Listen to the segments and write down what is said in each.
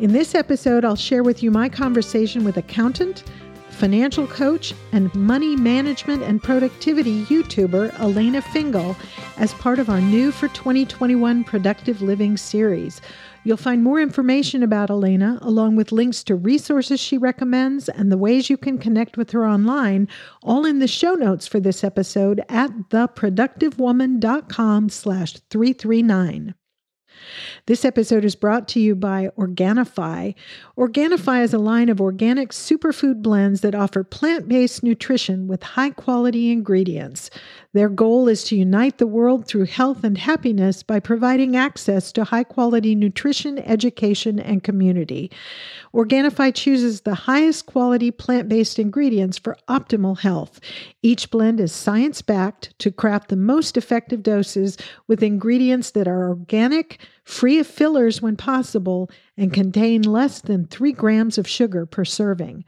In this episode, I'll share with you my conversation with accountant, financial coach, and money management and productivity YouTuber Alaina Fingal as part of our new for 2021 Productive Living series. You'll find more information about Alaina, along with links to resources she recommends and the ways you can connect with her online, all in the show notes for this episode at theproductivewoman.com slash 339. This episode is brought to you by Organifi. Organifi is a line of organic superfood blends that offer plant based nutrition with high quality ingredients. Their goal is to unite the world through health and happiness by providing access to high quality nutrition, education, and community. Organifi chooses the highest quality plant based ingredients for optimal health. Each blend is science backed to craft the most effective doses with ingredients that are organic, free of fillers when possible, and contain less than three grams of sugar per serving.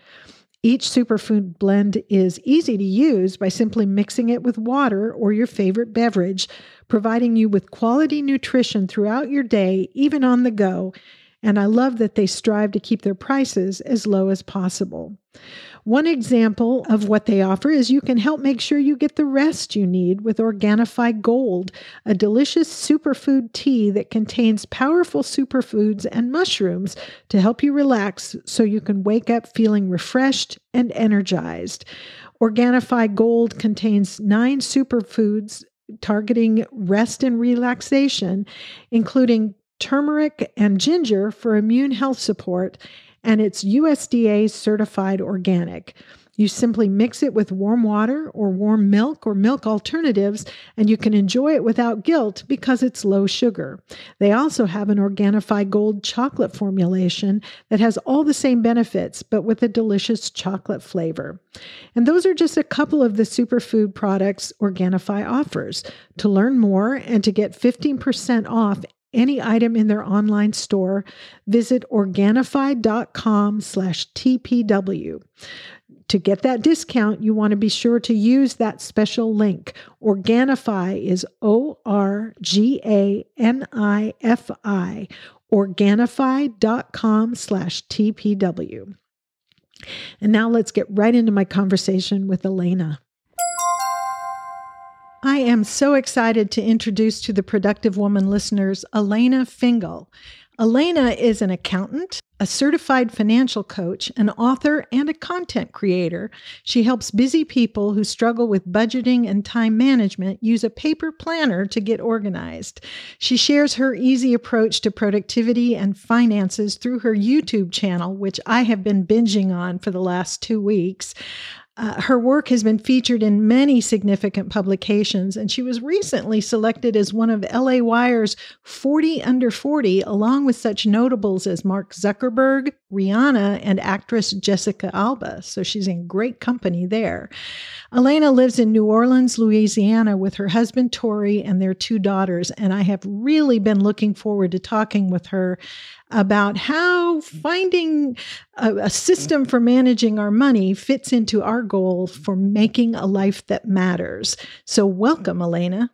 Each superfood blend is easy to use by simply mixing it with water or your favorite beverage, providing you with quality nutrition throughout your day, even on the go, and I love that they strive to keep their prices as low as possible. One example of what they offer is you can help make sure you get the rest you need with Organifi Gold, a delicious superfood tea that contains powerful superfoods and mushrooms to help you relax so you can wake up feeling refreshed and energized. Organifi Gold contains nine superfoods targeting rest and relaxation, including turmeric, and ginger for immune health support, and it's USDA certified organic. You simply mix it with warm water or warm milk or milk alternatives, and you can enjoy it without guilt because it's low sugar. They also have an Organifi Gold chocolate formulation that has all the same benefits, but with a delicious chocolate flavor. And those are just a couple of the superfood products Organifi offers. To learn more and to get 15% off any item in their online store, visit Organifi.com slash TPW. To get that discount, you want to be sure to use that special link. Organifi is O R G A N I F I, Organifi.com slash TPW. And now let's get right into my conversation with Alaina. I am so excited to introduce to the Productive Woman listeners Alaina Fingal. Alaina is an accountant, a certified financial coach, an author, and a content creator. She helps busy people who struggle with budgeting and time management use a paper planner to get organized. She shares her easy approach to productivity and finances through her YouTube channel, which I have been binging on for the last two weeks. Uh, her work has been featured in many significant publications, and she was recently selected as one of LA Wire's 40 Under 40, along with such notables as Mark Zuckerberg, Rihanna, and actress Jessica Alba. So she's in great company there. Alaina lives in New Orleans, Louisiana, with her husband, Tori, and their two daughters, and I have really been looking forward to talking with her about how finding a, a, system for managing our money fits into our goal for making a life that matters. So, welcome, Alaina.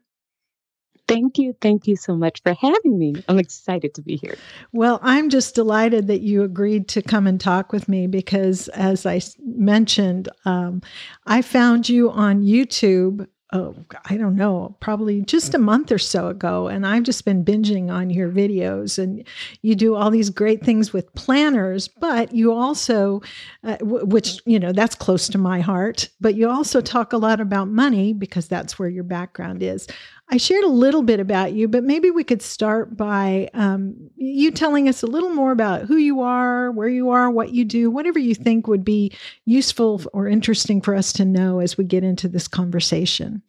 Thank you. Thank you so much for having me. I'm excited to be here. Well, I'm just delighted that you agreed to come and talk with me because, as I mentioned, um, I found you on YouTube oh, I don't know, probably just a month or so ago. And I've just been binging on your videos. And you do all these great things with planners, but you also, uh, w- which, you know, that's close to my heart, but you also talk a lot about money because that's where your background is. I shared a little bit about you, but maybe we could start by um, you telling us a little more about who you are, where you are, what you do, whatever you think would be useful or interesting for us to know as we get into this conversation.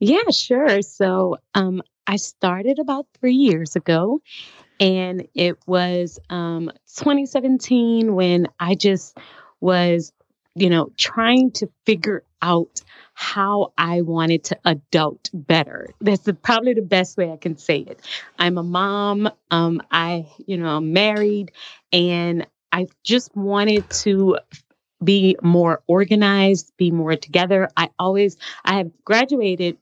Yeah, sure. So um, I started about three years ago, And it was um, 2017 when I just was, you know, trying to figure out how I wanted to adult better. That's the, probably the best way I can say it. I'm a mom. Um, I, you know, I'm married, and I just wanted to be more organized, be more together. I always, I have graduated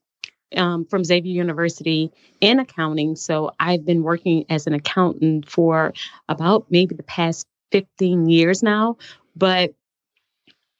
um, from Xavier University in accounting. So I've been working as an accountant for about maybe the past 15 years now. But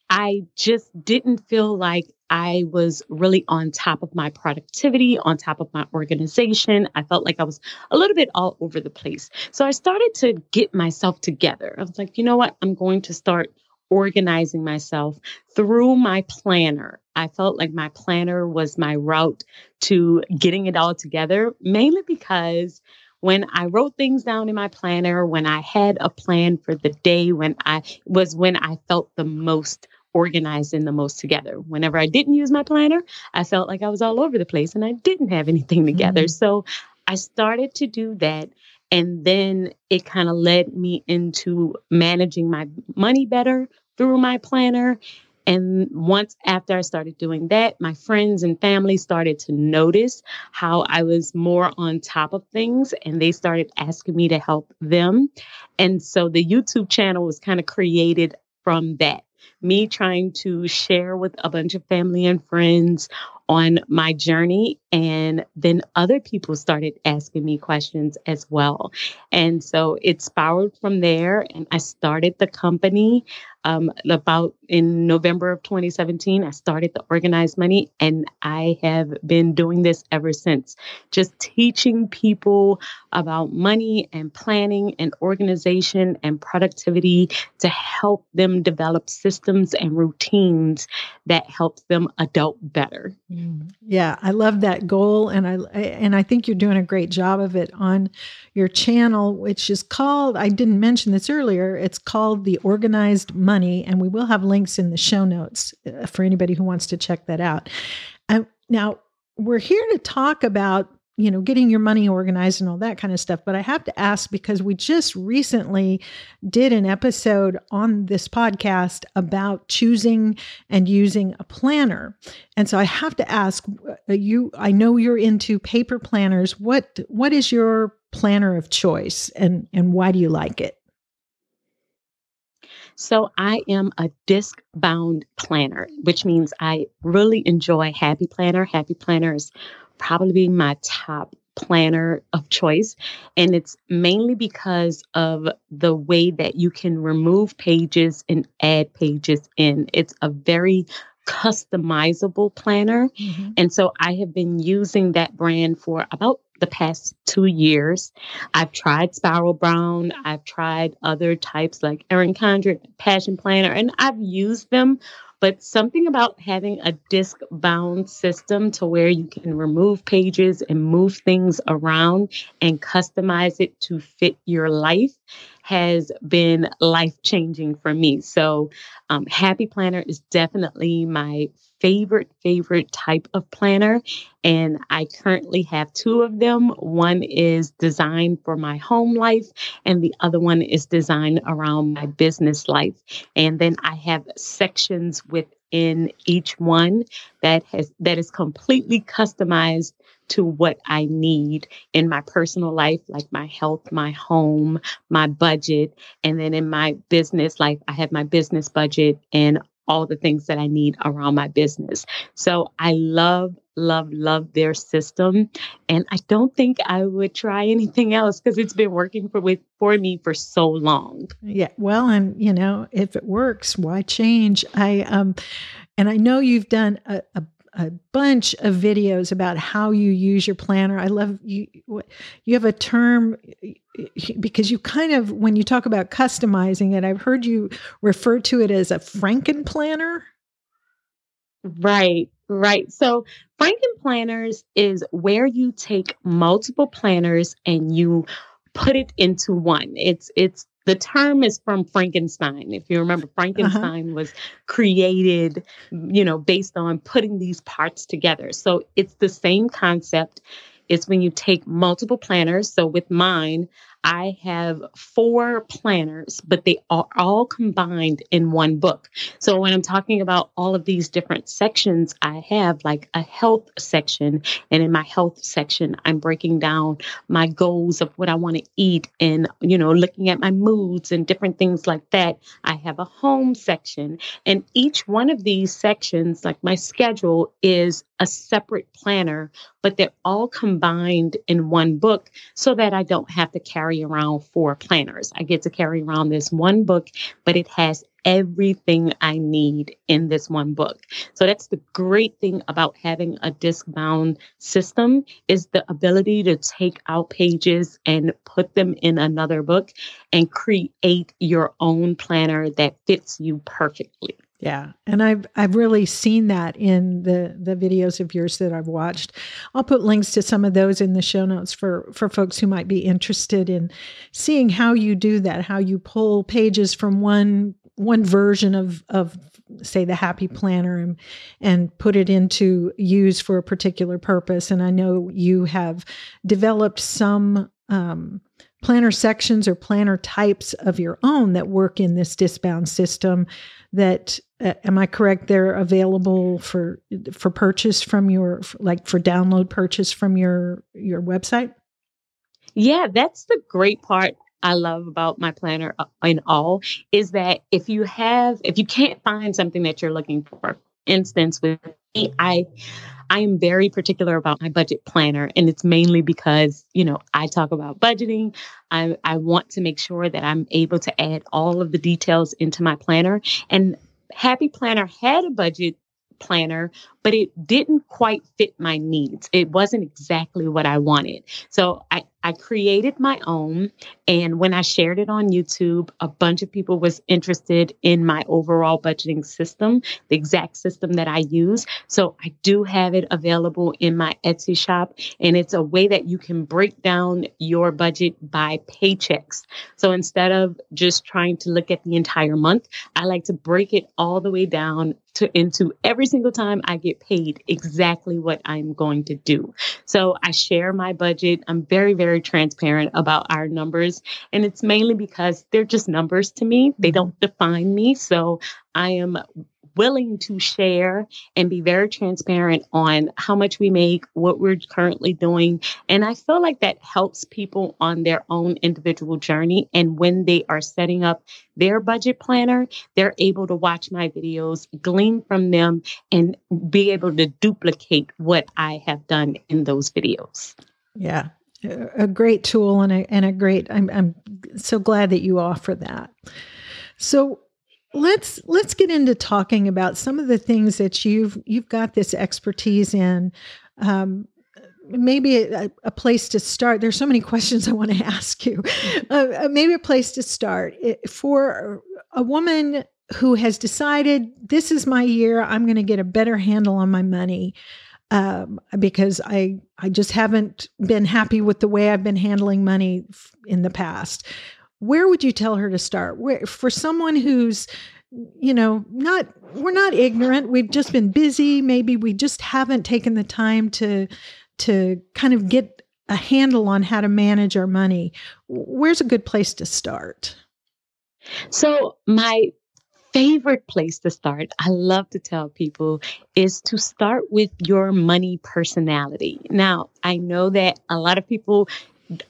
I just didn't feel like I was really on top of my productivity, on top of my organization. I felt like I was a little bit all over the place. So I started to get myself together. I was like, you know what? I'm going to start organizing myself through my planner. I felt like my planner was my route to getting it all together, mainly because when I wrote things down in my planner, when I had a plan for the day, when I was when I felt the most organized and the most together. Whenever I didn't use my planner, I felt like I was all over the place and I didn't have anything together. Mm-hmm. So I started to do that. And then it kind of led me into managing my money better through my planner. And once after I started doing that, my friends and family started to notice how I was more on top of things and they started asking me to help them. And so the YouTube channel was kind of created from that me trying to share with a bunch of family and friends on my journey. And then other people started asking me questions as well. And so it spiraled from there. And I started the company um, about in November of 2017. I started the Organized Money, and I have been doing this ever since. Just teaching people about money and planning and organization and productivity to help them develop systems and routines that help them adult better. Mm. Yeah, I love that goal, and I and I think you're doing a great job of it on your channel, which is called. I didn't mention this earlier. It's called the Organized Money, and we will have links in the show notes uh, for anybody who wants to check that out. Now we're here to talk about you know, getting your money organized and all that kind of stuff. But I have to ask because we just recently did an episode on this podcast about choosing and using a planner. And so I have to ask uh, you I know you're into paper planners. What what is your planner of choice and and why do you like it? So I am a disc bound planner, which means I really enjoy Happy Planner. Happy Planner is probably my top planner of choice. And it's mainly because of the way that you can remove pages and add pages in. It's a very customizable planner. Mm-hmm. And so I have been using that brand for about the past two years. I've tried Spiral Bound, I've tried other types like Erin Condren, Passion Planner, and I've used them but something about having a disc bound system to where you can remove pages and move things around and customize it to fit your life has been life changing for me. So, um, Happy Planner is definitely my favorite, favorite type of planner. And I currently have two of them. One is designed for my home life, and the other one is designed around my business life. And then I have sections within each one that has that is completely customized to what I need in my personal life, like my health, my home, my budget. And then in my business life, I have my business budget and all the things that I need around my business. So I love, love, love their system. And I don't think I would try anything else because it's been working for with for me for so long. Yeah. Well, and you know, if it works, why change? I um and I know you've done a, a a bunch of videos about how you use your planner. I love you. You have a term because you kind of, when you talk about customizing it, I've heard you refer to it as a Franken planner. Right, right. So Franken planners is where you take multiple planners and you put it into one. It's it's the term is from Frankenstein. If you remember, uh-huh. Frankenstein uh-huh. was created, you know, based on putting these parts together. So it's the same concept. It's when you take multiple planners. So with mine, I have four planners, but they are all combined in one book. So when I'm talking about all of these different sections, I have like a health section. And in my health section, I'm breaking down my goals of what I want to eat and, you know, looking at my moods and different things like that. I have a home section. And each one of these sections, like my schedule, is a separate planner, but they're all combined in one book so that I don't have to carry around four planners. I get to carry around this one book, but it has everything I need in this one book. So that's the great thing about having a disc bound system is the ability to take out pages and put them in another book and create your own planner that fits you perfectly. Yeah, and I've I've really seen that in the the videos of yours that I've watched. I'll put links to some of those in the show notes for for folks who might be interested in seeing how you do that, how you pull pages from one one version of of say the happy planner and and put it into use for a particular purpose. And I know you have developed some um, planner sections or planner types of your own that work in this disc-bound system that uh, am I correct? They're available for for purchase from your like for download purchase from your your website. Yeah, that's the great part I love about my planner uh, in all is that if you have if you can't find something that you're looking for, instance with I I am very particular about my budget planner and it's mainly because, you know, I talk about budgeting. I I want to make sure that I'm able to add all of the details into my planner and Happy Planner had a budget planner, but it didn't quite fit my needs. It wasn't exactly what I wanted. So I, I created my own. And when I shared it on YouTube, a bunch of people was interested in my overall budgeting system, the exact system that I use. So I do have it available in my Etsy shop. And it's a way that you can break down your budget by paychecks. So instead of just trying to look at the entire month, I like to break it all the way down to into every single time I get paid exactly what I'm going to do. So I share my budget. I'm very, very transparent about our numbers. And it's mainly because they're just numbers to me. They mm-hmm. don't define me. So I am willing to share and be very transparent on how much we make, what we're currently doing. And I feel like that helps people on their own individual journey. And when they are setting up their budget planner, they're able to watch my videos, glean from them, and be able to duplicate what I have done in those videos. Yeah, a great tool and a, and a great I'm, I'm so glad that you offer that so let's let's get into talking about some of the things that you've you've got this expertise in. Um, maybe a, a, place to start. There's so many questions I want to ask you. Uh, uh, maybe a place to start for a woman who has decided this is my year. I'm going to get a better handle on my money um, because I I just haven't been happy with the way I've been handling money in the past where would you tell her to start? Where for someone who's you know not we're not ignorant. We've just been busy. Maybe we just haven't taken the time to to kind of get a handle on how to manage our money. Where's a good place to start? So my favorite place to start i love to tell people is to start with your money personality. Now i know that a lot of people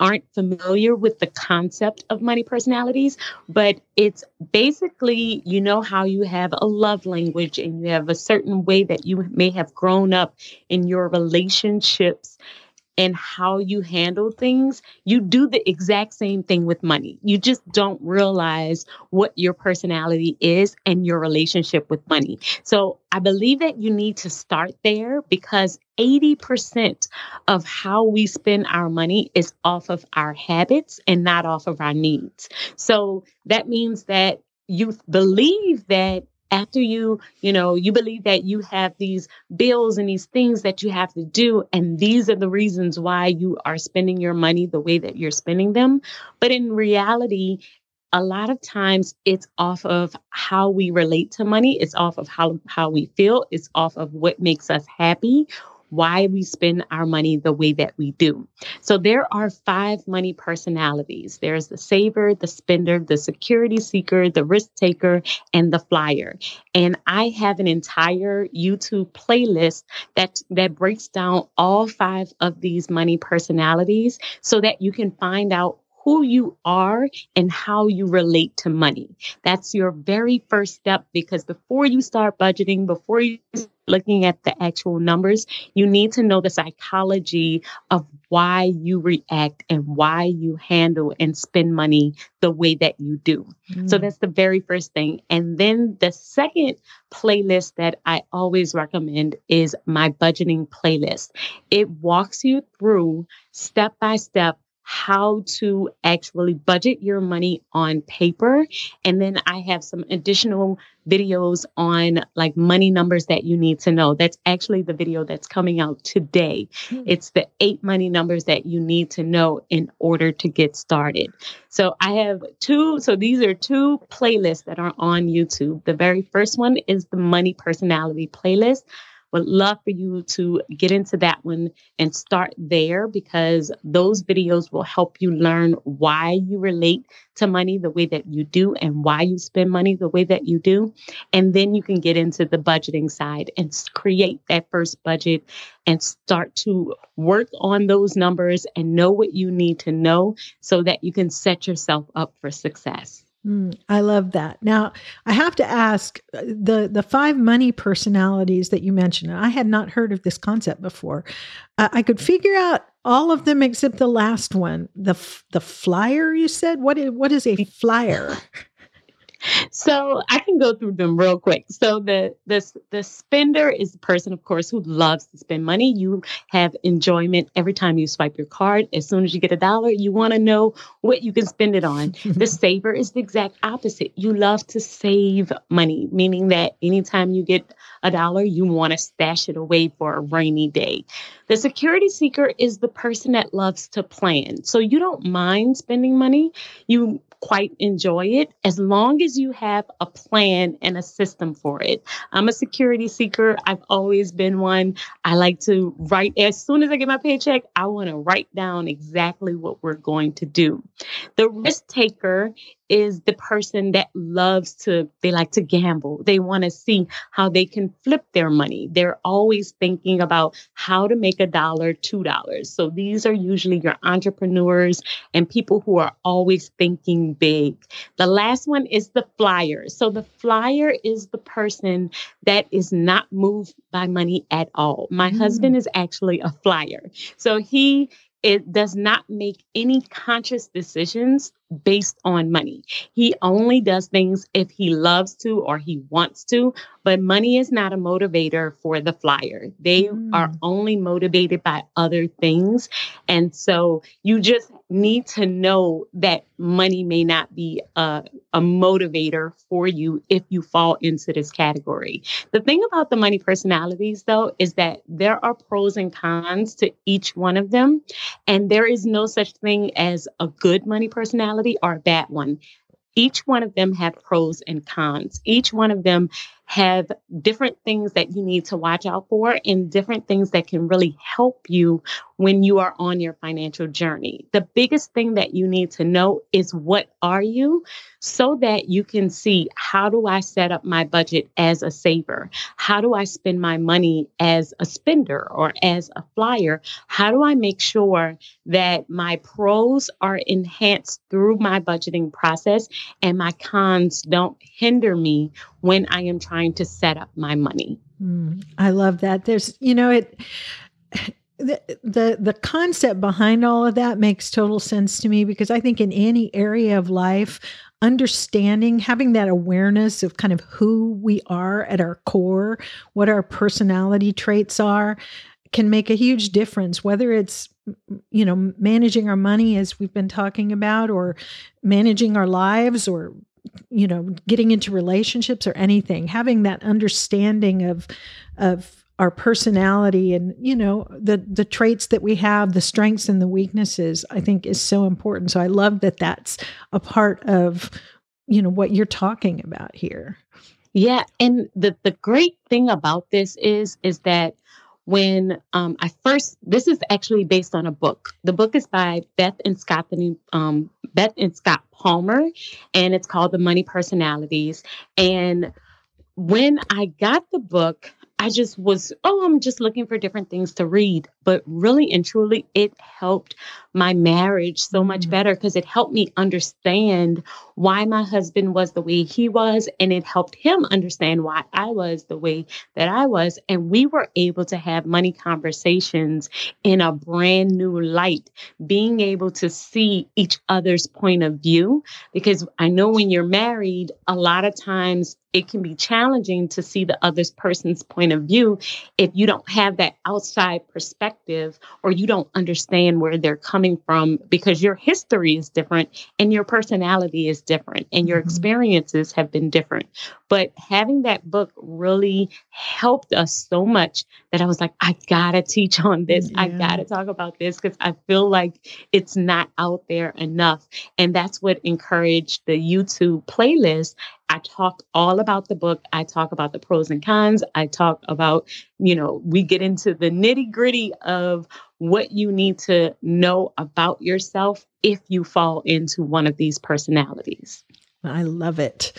aren't familiar with the concept of money personalities, but it's basically, you know, how you have a love language and you have a certain way that you may have grown up in your relationships and how you handle things, you do the exact same thing with money. You just don't realize what your personality is and your relationship with money. So I believe that you need to start there because 80% of how we spend our money is off of our habits and not off of our needs. So that means that you believe that after you, you know, you believe that you have these bills and these things that you have to do, and these are the reasons why you are spending your money the way that you're spending them. But in reality, a lot of times it's off of how we relate to money, it's off of how, how we feel, it's off of what makes us happy why we spend our money the way that we do. So there are five money personalities. There's the saver, the spender, the security seeker, the risk taker, and the flyer. And I have an entire YouTube playlist that that breaks down all five of these money personalities so that you can find out who you are and how you relate to money. That's your very first step because before you start budgeting, before you looking at the actual numbers, you need to know the psychology of why you react and why you handle and spend money the way that you do. Mm. So that's the very first thing. And then the second playlist that I always recommend is my budgeting playlist. It walks you through step by step how to actually budget your money on paper. And then I have some additional videos on like money numbers that you need to know. That's actually the video that's coming out today. Mm-hmm. It's the eight money numbers that you need to know in order to get started. So I have two, so these are two playlists that are on YouTube. The very first one is the money personality playlist. Would love for you to get into that one and start there because those videos will help you learn why you relate to money the way that you do and why you spend money the way that you do. And then you can get into the budgeting side and create that first budget and start to work on those numbers and know what you need to know so that you can set yourself up for success. Mm, I love that. Now, I have to ask uh, the the five money personalities that you mentioned. I had not heard of this concept before. Uh, I could figure out all of them except the last one. The the flyer you said. What is what is a flyer? so I can go through them real quick. So the the the spender is the person, of course, who loves to spend money. You have enjoyment every time you swipe your card. As soon as you get a dollar, you want to know what you can spend it on. the saver is the exact opposite. You love to save money, meaning that anytime you get a dollar, you want to stash it away for a rainy day. The security seeker is the person that loves to plan. So you don't mind spending money. You quite enjoy it as long as you have a plan and a system for it. I'm a security seeker. I've always been one. I like to write as soon as I get my paycheck, I want to write down exactly what we're going to do. The risk taker is the person that loves to, they like to gamble. They want to see how they can flip their money. They're always thinking about how to make a dollar, two dollars. So these are usually your entrepreneurs and people who are always thinking big. The last one is the flyer. So the flyer is the person that is not moved by money at all. My mm. husband is actually a flyer. So he it does not make any conscious decisions based on money. He only does things if he loves to or he wants to, but money is not a motivator for the flyer. They mm. are only motivated by other things. And so you just need to know that money may not be a, a motivator for you if you fall into this category. The thing about the money personalities, though, is that there are pros and cons to each one of them. And there is no such thing as a good money personality personality or a bad one. Each one of them have pros and cons. Each one of them have different things that you need to watch out for and different things that can really help you when you are on your financial journey. The biggest thing that you need to know is what are you so that you can see how do I set up my budget as a saver? How do I spend my money as a spender or as a flyer? How do I make sure that my pros are enhanced through my budgeting process and my cons don't hinder me when I am trying to set up my money? Mm, I love that. There's, you know, it the, the the concept behind all of that makes total sense to me because I think in any area of life, understanding, having that awareness of kind of who we are at our core, what our personality traits are, can make a huge difference, whether it's you know managing our money as we've been talking about or managing our lives or you know getting into relationships or anything having that understanding of of our personality and you know the the traits that we have the strengths and the weaknesses i think is so important. So i love that that's a part of you know what you're talking about here. Yeah and the the great thing about this is is that when um, I first, this is actually based on a book. The book is by Beth and Scott, um, Beth and Scott Palmer, and it's called The Money Personalities. And when I got the book, I just was, oh, I'm just looking for different things to read. But really and truly, it helped my marriage so much mm-hmm. better because it helped me understand why my husband was the way he was. And it helped him understand why I was the way that I was. And we were able to have money conversations in a brand new light, being able to see each other's point of view. Because I know when you're married, a lot of times it can be challenging to see the other person's point of view if you don't have that outside perspective or you don't understand where they're coming from because your history is different and your personality is different and your mm-hmm. experiences have been different. But having that book really helped us so much that I was like, I gotta teach on this. Yeah. I gotta talk about this because I feel like it's not out there enough. And that's what encouraged the YouTube playlist. I talk all about the book. I talk about the pros and cons. I talk about, you know, we get into the nitty gritty of what you need to know about yourself if you fall into one of these personalities. I love it.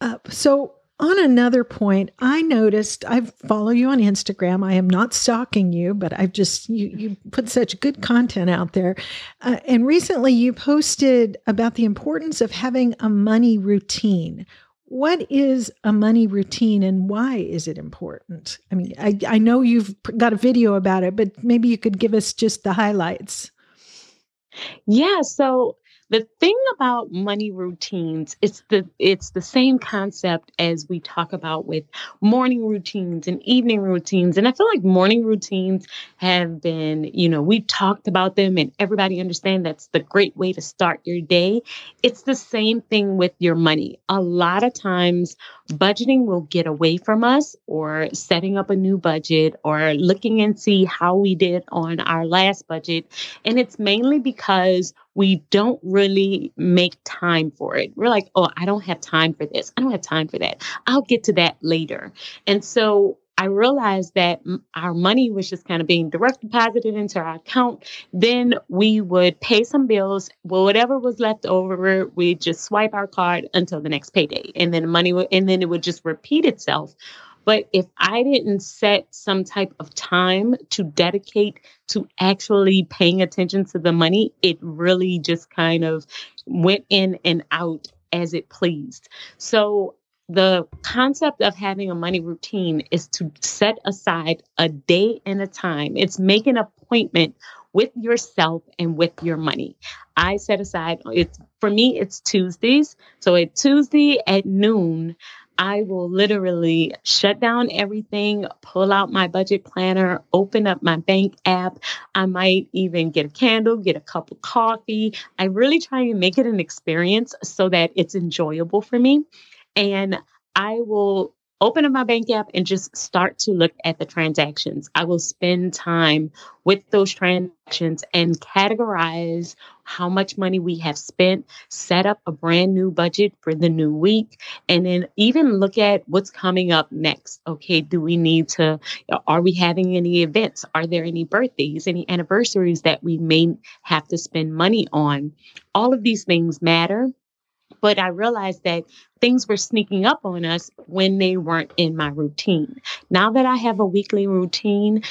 Uh, so, on another point, I noticed I follow you on Instagram. I am not stalking you, but I've just you you put such good content out there. Uh, and recently, you posted about the importance of having a money routine. What is a money routine and why is it important? I mean, I, I know you've got a video about it, but maybe you could give us just the highlights. Yeah, so the thing about money routines, it's the it's the same concept as we talk about with morning routines and evening routines. And I feel like morning routines have been, you know, we've talked about them and everybody understand that's the great way to start your day. It's the same thing with your money. A lot of times budgeting will get away from us or setting up a new budget or looking and see how we did on our last budget. And it's mainly because we don't really make time for it. We're like, oh, I don't have time for this. I don't have time for that. I'll get to that later. And so I realized that our money was just kind of being direct deposited into our account. Then we would pay some bills. Well, whatever was left over, we'd just swipe our card until the next payday, and then money would, and then it would just repeat itself. But if I didn't set some type of time to dedicate to actually paying attention to the money, it really just kind of went in and out as it pleased. So the concept of having a money routine is to set aside a day and a time. It's make an appointment with yourself and with your money. I set aside it's for me it's Tuesdays. So at Tuesday at noon, I will literally shut down everything, pull out my budget planner, open up my bank app. I might even get a candle, get a cup of coffee. I really try and make it an experience so that it's enjoyable for me. And I will open up my bank app and just start to look at the transactions. I will spend time with those transactions and categorize how much money we have spent, set up a brand new budget for the new week, and then even look at what's coming up next. Okay, do we need to, are we having any events? Are there any birthdays, any anniversaries that we may have to spend money on? All of these things matter. But I realized that things were sneaking up on us when they weren't in my routine. Now that I have a weekly routine,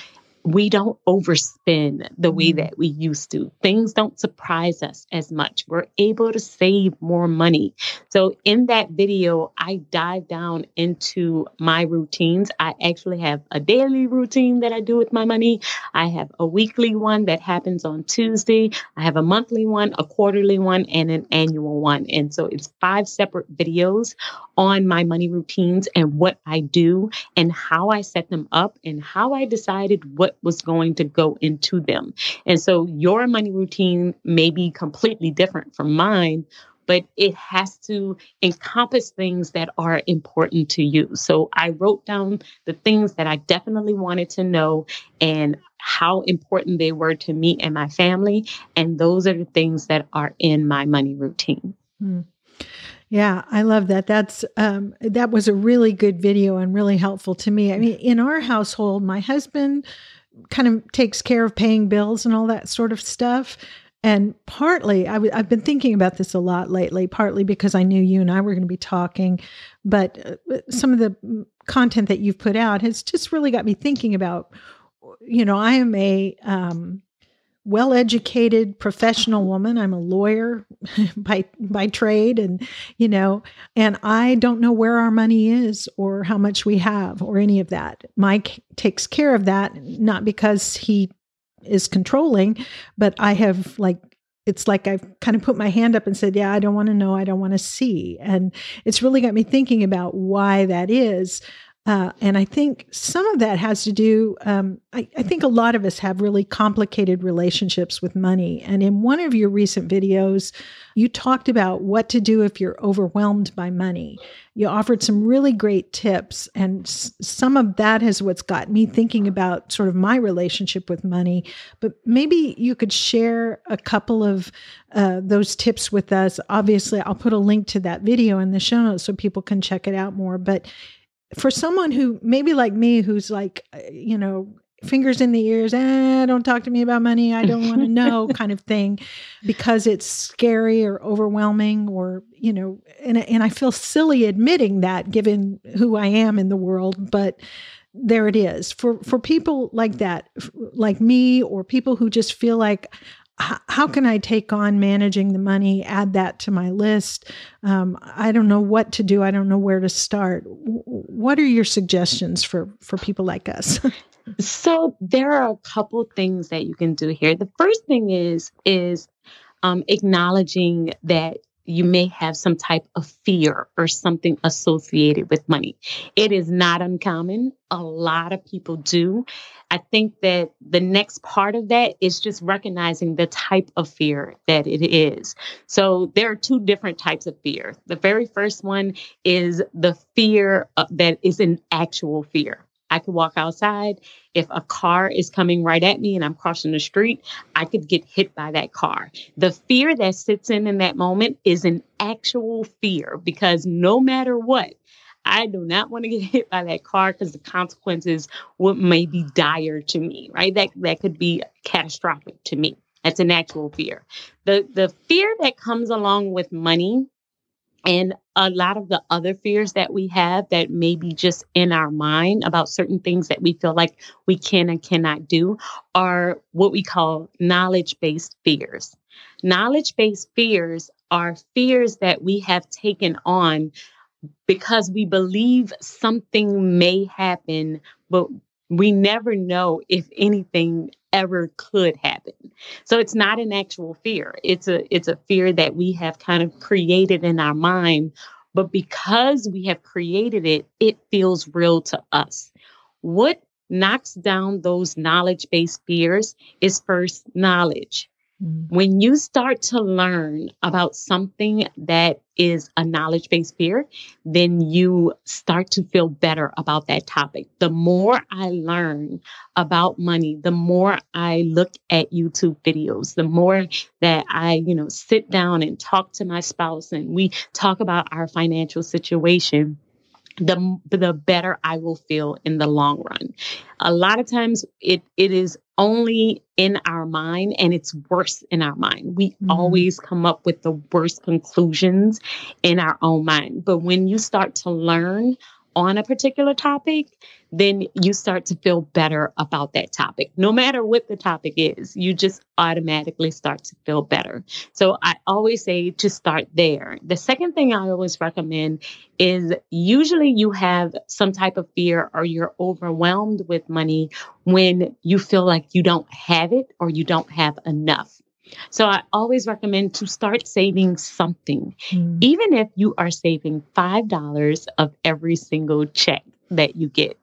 we don't overspend the way mm-hmm. that we used to. Things don't surprise us as much. We're able to save more money. So, in that video, I dive down into my routines. I actually have a daily routine that I do with my money. I have a weekly one that happens on Tuesday. I have a monthly one, a quarterly one, and an annual one. And so, it's five separate videos on my money routines and what I do and how I set them up and how I decided what was going to go into them. And so your money routine may be completely different from mine, but it has to encompass things that are important to you. So I wrote down the things that I definitely wanted to know and how important they were to me and my family. And those are the things that are in my money routine. Hmm. Yeah, I love that. That's um, that was a really good video and really helpful to me. I mean, in our household, my husband kind of takes care of paying bills and all that sort of stuff. And partly, i w- I've been thinking about this a lot lately, partly because I knew you and I were going to be talking, but uh, some of the content that you've put out has just really got me thinking about, you know, I am a, um, well educated professional woman i'm a lawyer by by trade and you know and i don't know where our money is or how much we have or any of that mike takes care of that not because he is controlling but i have like it's like I've kind of put my hand up and said, Yeah, I don't want to know. I don't want to see. And it's really got me thinking about why that is. Uh, and I think some of that has to do, um, I, I, think a lot of us have really complicated relationships with money. And in one of your recent videos, you talked about what to do if you're overwhelmed by money. You offered some really great tips. And s- some of that is what's got me thinking about sort of my relationship with money. But maybe you could share a couple of uh, those tips with us. Obviously, I'll put a link to that video in the show notes so people can check it out more. But for someone who maybe like me, who's like, uh, you know, fingers in the ears, eh, don't talk to me about money. I don't want to know kind of thing because it's scary or overwhelming or, you know, and, and I feel silly admitting that given who I am in the world, but there it is for for people like that like me or people who just feel like how can I take on managing the money, add that to my list? Um, I don't know what to do. I don't know where to start. What are your suggestions for, for people like us? so there are a couple things that you can do here. The first thing is, is um, acknowledging that you may have some type of fear or something associated with money. It is not uncommon. A lot of people do. I think that the next part of that is just recognizing the type of fear that it is. So there are two different types of fear. The very first one is the fear that is an actual fear. I could walk outside. If a car is coming right at me and I'm crossing the street, I could get hit by that car. The fear that sits in in that moment is an actual fear because no matter what, I do not want to get hit by that car because the consequences would may be dire to me, right? That that could be catastrophic to me. That's an actual fear. The the fear that comes along with money and a lot of the other fears that we have that may be just in our mind about certain things that we feel like we can and cannot do are what we call knowledge based fears. Knowledge based fears are fears that we have taken on because we believe something may happen, but we never know if anything ever could happen. So it's not an actual fear. It's a it's a fear that we have kind of created in our mind, but because we have created it, it feels real to us. What knocks down those knowledge-based fears is first knowledge. Mm. When you start to learn about something that is a knowledge based fear, then you start to feel better about that topic. The more I learn about money, the more I look at YouTube videos, the more that I, you know, sit down and talk to my spouse and we talk about our financial situation the the better I will feel in the long run. A lot of times it it is only in our mind and it's worse in our mind. We mm-hmm. always come up with the worst conclusions in our own mind. But when you start to learn on a particular topic, then you start to feel better about that topic. No matter what the topic is, you just automatically start to feel better. So I always say to start there. The second thing I always recommend is usually you have some type of fear or you're overwhelmed with money when you feel like you don't have it or you don't have enough. So I always recommend to start saving something, mm. even if you are saving $5 of every single check that you get.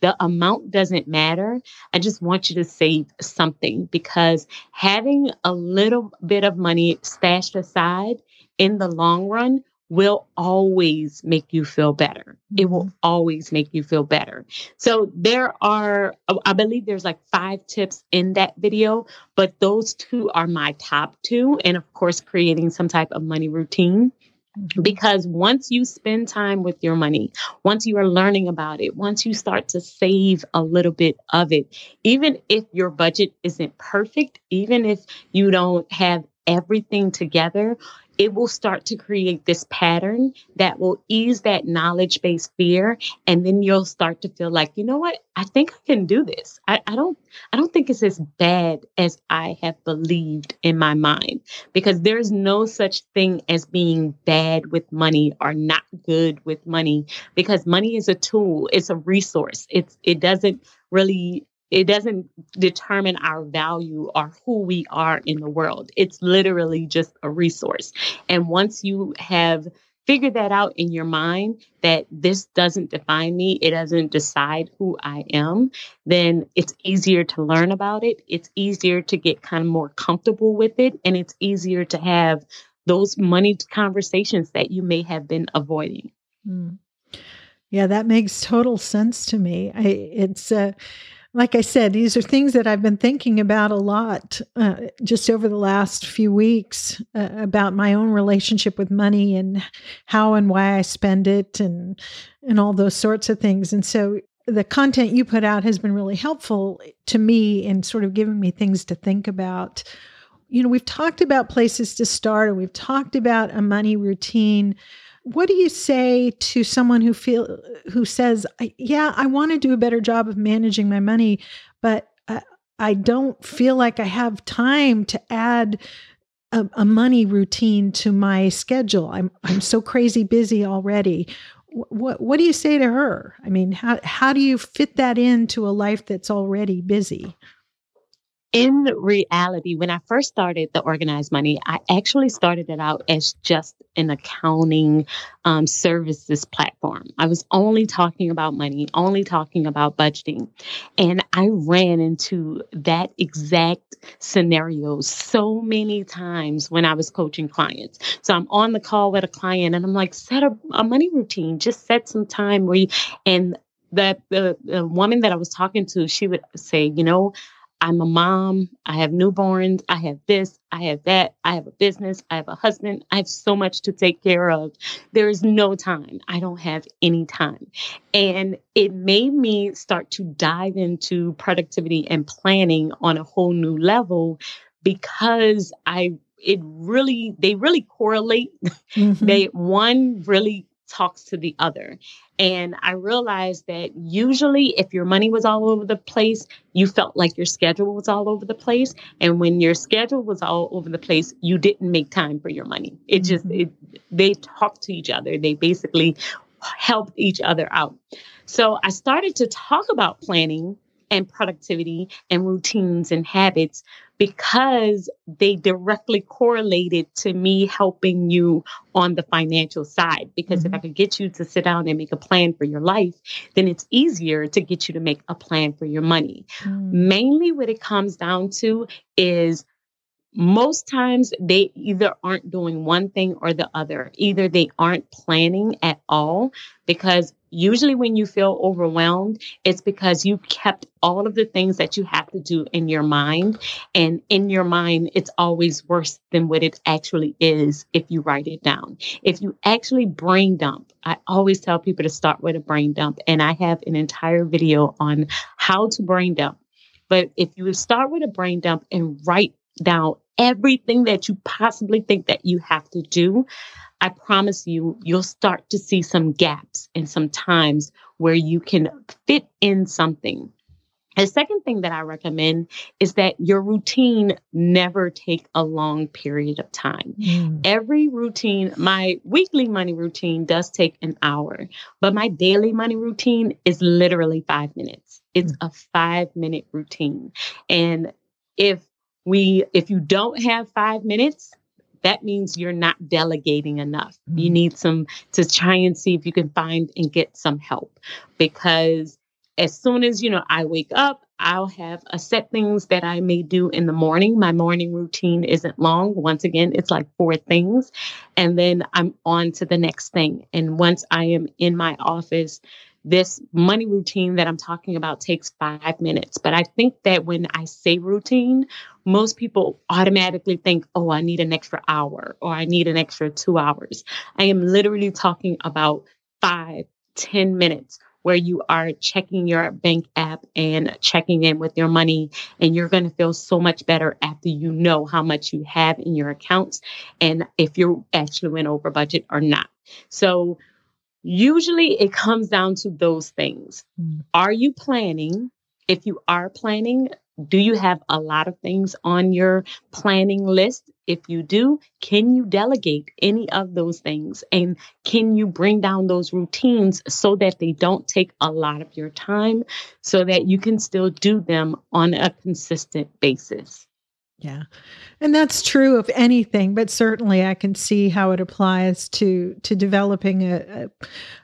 The amount doesn't matter. I just want you to save something because having a little bit of money stashed aside in the long run will always make you feel better. It will mm-hmm. always make you feel better. So there are, I believe there's like five tips in that video, but those two are my top two. And of course, creating some type of money routine. Mm-hmm. Because once you spend time with your money, once you are learning about it, once you start to save a little bit of it, even if your budget isn't perfect, even if you don't have everything together, it will start to create this pattern that will ease that knowledge based fear. And then you'll start to feel like, you know what? I think I can do this. I, I don't, I don't think it's as bad as I have believed in my mind because there's no such thing as being bad with money or not good with money because money is a tool. It's a resource. It's, it doesn't really it doesn't determine our value or who we are in the world. It's literally just a resource. And once you have figured that out in your mind that this doesn't define me, it doesn't decide who I am, then it's easier to learn about it. It's easier to get kind of more comfortable with it. And it's easier to have those money conversations that you may have been avoiding. Mm. Yeah, that makes total sense to me. I, it's, uh, like I said, these are things that I've been thinking about a lot uh, just over the last few weeks uh, about my own relationship with money and how and why I spend it and and all those sorts of things. And so the content you put out has been really helpful to me in sort of giving me things to think about. You know, we've talked about places to start and we've talked about a money routine what do you say to someone who feel who says, "Yeah, I want to do a better job of managing my money, but uh, I don't feel like I have time to add a, a, money routine to my schedule. I'm I'm so crazy busy already." What what do you say to her? I mean, how how do you fit that into a life that's already busy? In reality, when I first started the organized money, I actually started it out as just an accounting um, services platform. I was only talking about money, only talking about budgeting. And I ran into that exact scenario so many times when I was coaching clients. So I'm on the call with a client and I'm like, set a, a money routine, just set some time where you, and the, the woman that I was talking to, she would say, you know, I'm a mom. I have newborns. I have this. I have that. I have a business. I have a husband. I have so much to take care of. There is no time. I don't have any time. And it made me start to dive into productivity and planning on a whole new level because I, it really, they really correlate. Mm-hmm. they, one really talks to the other. And I realized that usually, if your money was all over the place, you felt like your schedule was all over the place. And when your schedule was all over the place, you didn't make time for your money. It just, mm-hmm. it, they talked to each other. They basically helped each other out. So I started to talk about planning and productivity and routines and habits because they directly correlated to me helping you on the financial side. Because mm-hmm. if I could get you to sit down and make a plan for your life, then it's easier to get you to make a plan for your money. Mm. Mainly what it comes down to is most times they either aren't doing one thing or the other. Either they aren't planning at all because Usually, when you feel overwhelmed, it's because you kept all of the things that you have to do in your mind. And in your mind, it's always worse than what it actually is if you write it down. If you actually brain dump, I always tell people to start with a brain dump. And I have an entire video on how to brain dump. But if you start with a brain dump and write down everything that you possibly think that you have to do, I promise you, you'll start to see some gaps and some times where you can fit in something. The second thing that I recommend is that your routine never take a long period of time. Mm. Every routine, my weekly money routine does take an hour, but my daily money routine is literally five minutes. It's mm. a five minute routine. And if we, if you don't have five minutes, that means you're not delegating enough. Mm-hmm. You need some to try and see if you can find and get some help because as soon as you know I wake up, I'll have a set things that I may do in the morning. My morning routine isn't long. Once again, it's like four things. And then I'm on to the next thing. And once I am in my office, this money routine that I'm talking about takes five minutes. But I think that when I say routine, most people automatically think, oh, I need an extra hour or I need an extra two hours. I am literally talking about five, ten minutes where you are checking your bank app and checking in with your money. And you're going to feel so much better after you know how much you have in your accounts and if you actually went over budget or not. So usually it comes down to those things. Mm. Are you planning? If you are planning, do you have a lot of things on your planning list? If you do, can you delegate any of those things? And can you bring down those routines so that they don't take a lot of your time so that you can still do them on a consistent basis? Yeah. And that's true of anything, but certainly I can see how it applies to to developing a,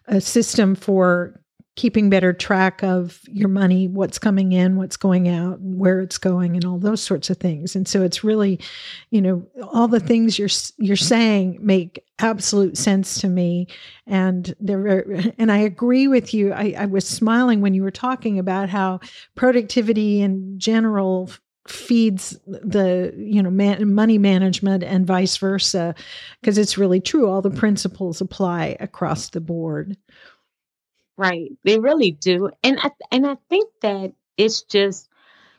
a, a system for keeping better track of your money, what's coming in, what's going out, where it's going, and all those sorts of things. And so it's really, you know, all the things you're you're saying make absolute sense to me, and there. And I agree with you. I, I was smiling when you were talking about how productivity in general feeds the you know man, money management and vice versa because it's really true all the principles apply across the board Right. They really do. And I, and I think that it's just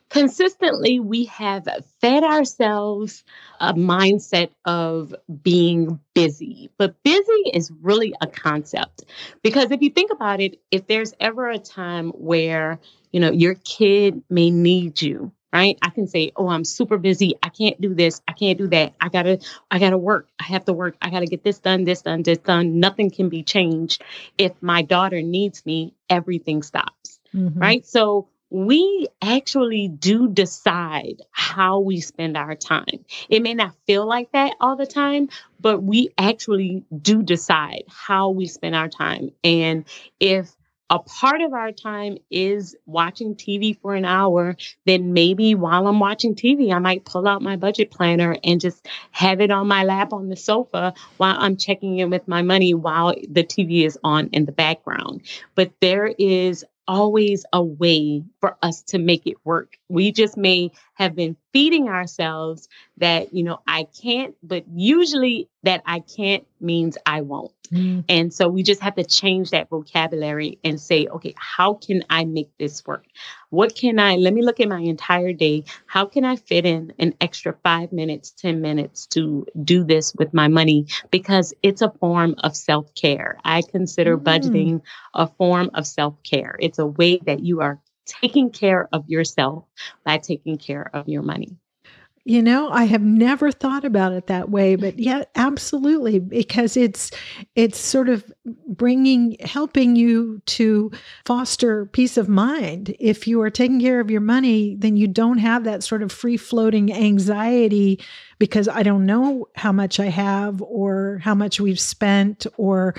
consistently we have fed ourselves a mindset of being busy. But busy is really a concept because if you think about it, if there's ever a time where, you know, your kid may need you, right? I can say, "Oh, I'm super busy. I can't do this. I can't do that. I got to I got to work. I have to work. I got to get this done, this done, this done. Nothing can be changed. If my daughter needs me, everything stops." Mm-hmm. Right? So we actually do decide how we spend our time. It may not feel like that all the time, but we actually do decide how we spend our time. And if a part of our time is watching TV for an hour, then maybe while I'm watching TV, I might pull out my budget planner and just have it on my lap on the sofa while I'm checking in with my money while the TV is on in the background. But there is always a way for us to make it work. We just may have been feeding ourselves that, you know, I can't, but usually that I can't means I won't. Mm. And so we just have to change that vocabulary and say, okay, how can I make this work? What can I, let me look at my entire day. How can I fit in an extra five minutes, 10 minutes to do this with my money? Because it's a form of self care. I consider mm. budgeting a form of self care. It's a way that you are taking care of yourself by taking care of your money. You know, I have never thought about it that way, but yeah, absolutely, because it's it's sort of bringing helping you to foster peace of mind. If you are taking care of your money, then you don't have that sort of free floating anxiety because I don't know how much I have or how much we've spent or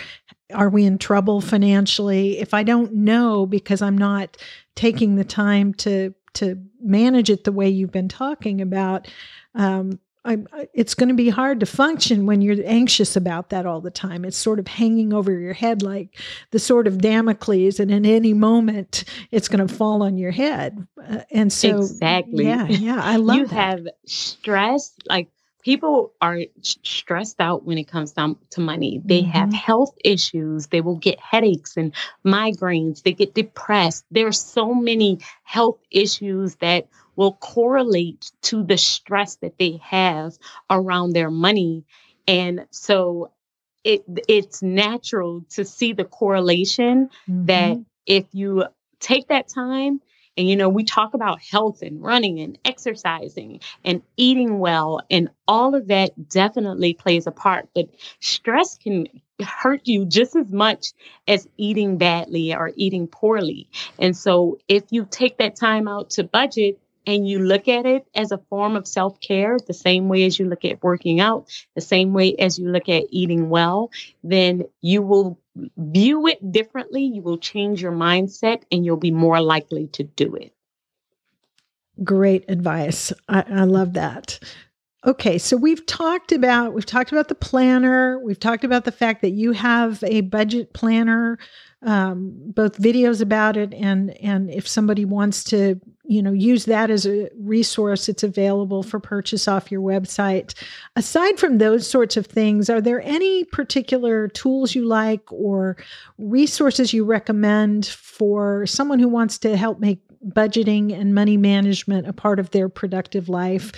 are we in trouble financially? If I don't know because I'm not taking the time to to manage it the way you've been talking about, um, I, it's going to be hard to function when you're anxious about that all the time. It's sort of hanging over your head like the sword of Damocles, and in any moment, it's going to fall on your head. Uh, and so, exactly, yeah, yeah, I love. You that. have stress, like people are stressed out when it comes down to money. They mm-hmm. have health issues. They will get headaches and migraines. They get depressed. There are so many health issues that will correlate to the stress that they have around their money. And so it it's natural to see the correlation mm-hmm. that if you take that time and, you know, we talk about health and running and exercising and eating well, and all of that definitely plays a part. But stress can hurt you just as much as eating badly or eating poorly. And so, if you take that time out to budget, and you look at it as a form of self care, the same way as you look at working out, the same way as you look at eating well, then you will view it differently. You will change your mindset and you'll be more likely to do it. Great advice. I, I love that. Okay, so we've talked about we've talked about the planner. We've talked about the fact that you have a budget planner, um, both videos about it and and if somebody wants to you know use that as a resource, it's available for purchase off your website. Aside from those sorts of things, are there any particular tools you like or resources you recommend for someone who wants to help make budgeting and money management a part of their productive life?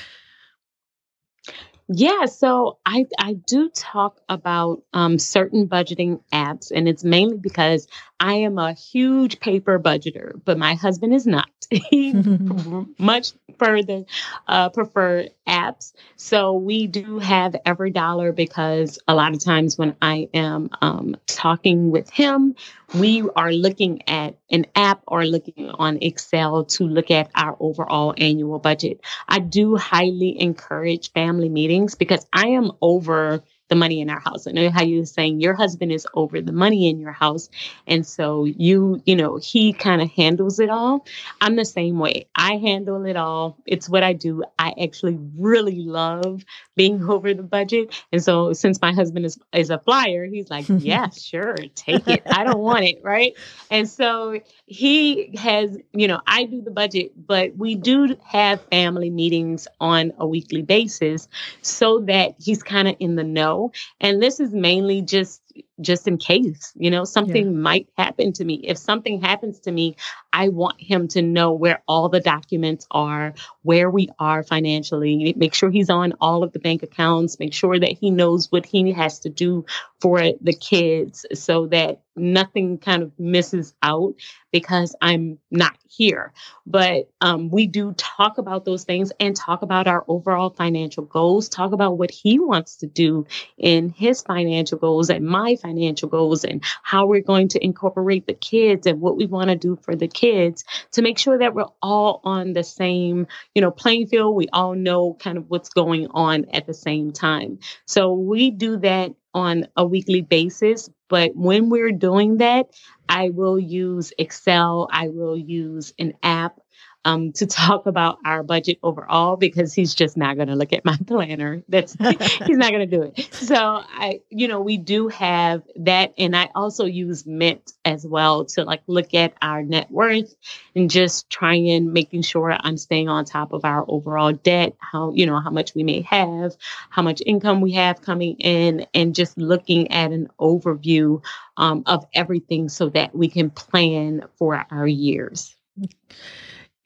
Yeah, so I I do talk about um, certain budgeting apps, and it's mainly because I am a huge paper budgeter, but my husband is not. he much further uh, prefer apps. So we do have EveryDollar because a lot of times when I am um, talking with him, we are looking at an app or looking on Excel to look at our overall annual budget. I do highly encourage family meetings because I am over the money in our house. I know how you were saying your husband is over the money in your house. And so you, you know, he kind of handles it all. I'm the same way. I handle it all. It's what I do. I actually really love being over the budget. And so since my husband is, is a flyer, he's like, yeah, sure, take it. I don't want it. Right. And so he has, you know, I do the budget, but we do have family meetings on a weekly basis so that he's kind of in the know and this is mainly just just in case, you know, something yeah. might happen to me. If something happens to me, I want him to know where all the documents are, where we are financially, make sure he's on all of the bank accounts, make sure that he knows what he has to do for the kids so that nothing kind of misses out because I'm not here. But um, we do talk about those things and talk about our overall financial goals, talk about what he wants to do in his financial goals and my financial goals and how we're going to incorporate the kids and what we want to do for the kids to make sure that we're all on the same, you know, playing field. We all know kind of what's going on at the same time. So we do that on a weekly basis. But when we're doing that, I will use Excel, I will use an app um, to talk about our budget overall because he's just not going to look at my planner. That's he's not going to do it. So I, you know, we do have that, and I also use Mint as well to like look at our net worth and just trying and making sure I'm staying on top of our overall debt, how you know how much we may have, how much income we have coming in, and just looking at an overview um, of everything so that we can plan for our years.